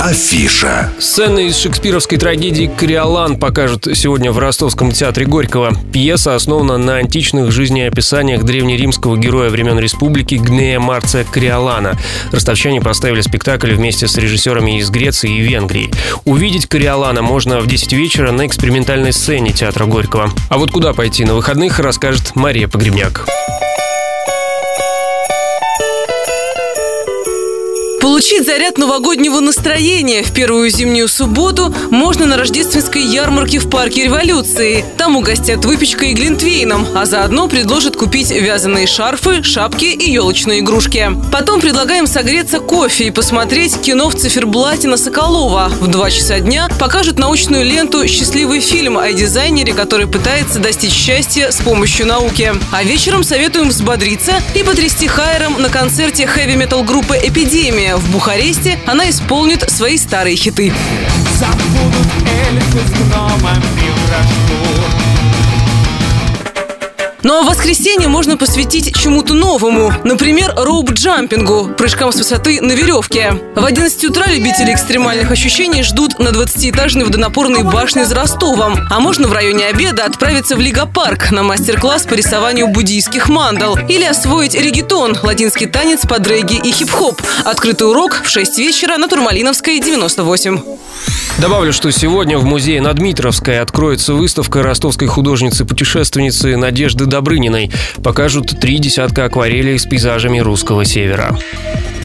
Афиша. Сцены из шекспировской трагедии «Кориолан» покажут сегодня в Ростовском театре Горького. Пьеса основана на античных жизнеописаниях древнеримского героя времен республики Гнея Марция Кориолана. Ростовчане поставили спектакль вместе с режиссерами из Греции и Венгрии. Увидеть Кориолана можно в 10 вечера на экспериментальной сцене театра Горького. А вот куда пойти на выходных, расскажет Мария Погребняк. Получить заряд новогоднего настроения в первую зимнюю субботу можно на рождественской ярмарке в парке революции. Там угостят выпечкой и глинтвейном, а заодно предложат купить вязаные шарфы, шапки и елочные игрушки. Потом предлагаем согреться кофе и посмотреть кино в циферблате на Соколова. В 2 часа дня покажут научную ленту «Счастливый фильм» о дизайнере, который пытается достичь счастья с помощью науки. А вечером советуем взбодриться и потрясти хайером на концерте хэви-метал группы «Эпидемия», в Бухаресте она исполнит свои старые хиты. Забудут эльфы с гномами вражду ну а воскресенье можно посвятить чему-то новому. Например, роуп-джампингу, прыжкам с высоты на веревке. В 11 утра любители экстремальных ощущений ждут на 20-этажной водонапорной башне с Ростовом. А можно в районе обеда отправиться в Лига-парк на мастер-класс по рисованию буддийских мандал. Или освоить регетон, латинский танец под регги и хип-хоп. Открытый урок в 6 вечера на Турмалиновской, 98. Добавлю, что сегодня в музее на Дмитровской откроется выставка ростовской художницы-путешественницы Надежды Добрыниной. Покажут три десятка акварелей с пейзажами русского севера.